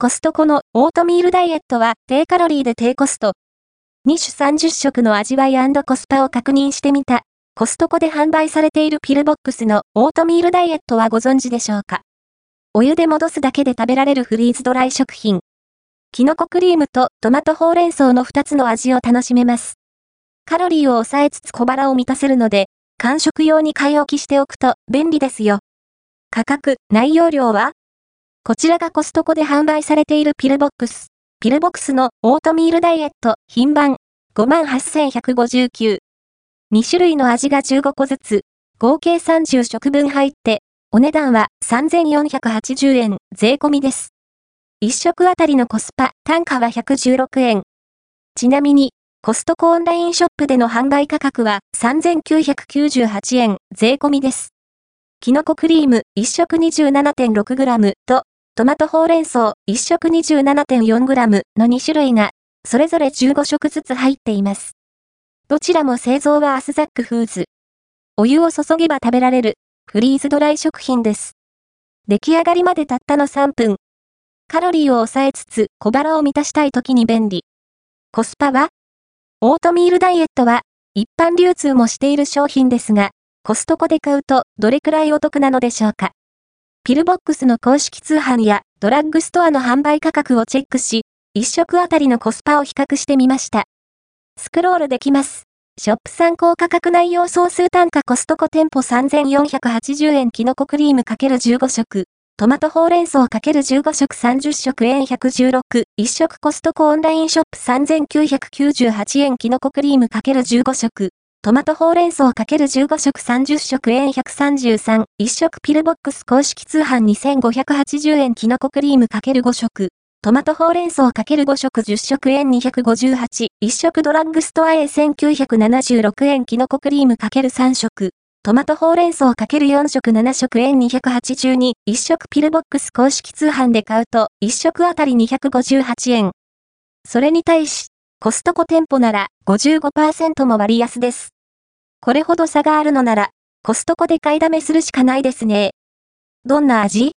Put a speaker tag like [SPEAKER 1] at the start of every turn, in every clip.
[SPEAKER 1] コストコのオートミールダイエットは低カロリーで低コスト。2種30食の味わいコスパを確認してみた。コストコで販売されているピルボックスのオートミールダイエットはご存知でしょうか？お湯で戻すだけで食べられるフリーズドライ食品。キノコクリームとトマトほうれん草の2つの味を楽しめます。カロリーを抑えつつ小腹を満たせるので、完食用に買い置きしておくと便利ですよ。価格、内容量はこちらがコストコで販売されているピルボックス。ピルボックスのオートミールダイエット、品番、58,159。2種類の味が15個ずつ、合計30食分入って、お値段は3,480円、税込みです。1食あたりのコスパ、単価は116円。ちなみに、コストコオンラインショップでの販売価格は3,998円、税込みです。キノコクリーム1食 27.6g とトマトほうれん草1食 27.4g の2種類が、それぞれ15食ずつ入っています。どちらも製造はアスザックフーズ。お湯を注げば食べられる、フリーズドライ食品です。出来上がりまでたったの3分。カロリーを抑えつつ小腹を満たしたい時に便利。コスパは？オートミールダイエットは、一般流通もしている商品ですが、コストコで買うとどれくらいお得なのでしょうか？ピルボックスの公式通販やドラッグストアの販売価格をチェックし、1食あたりのコスパを比較してみました。スクロールできます。ショップ参考価格内容総数単価コストコ店舗3480円キノコクリーム ×15 食。トマトほうれん草 ×15 食30食円116。1食コストコオンラインショップ3998円キノコクリーム ×15 食。トマトほうれん草 ×15 食30食円133、1食ピルボックス公式通販2580円きのこクリーム ×5 食。トマトほうれん草 ×5 食10食円258、1食ドラッグストア A1976 円きのこクリーム ×3 食。トマトほうれん草 ×4 食7食円282、1食ピルボックス公式通販で買うと、1食あたり258円。それに対し、コストコ店舗なら55%も割安です。これほど差があるのなら、コストコで買いだめするしかないですね。どんな味？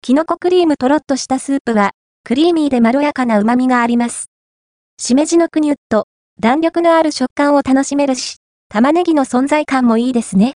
[SPEAKER 1] キノコクリームとろっとしたスープは、クリーミーでまろやかな旨味があります。しめじのくにゅっと、弾力のある食感を楽しめるし、玉ねぎの存在感もいいですね。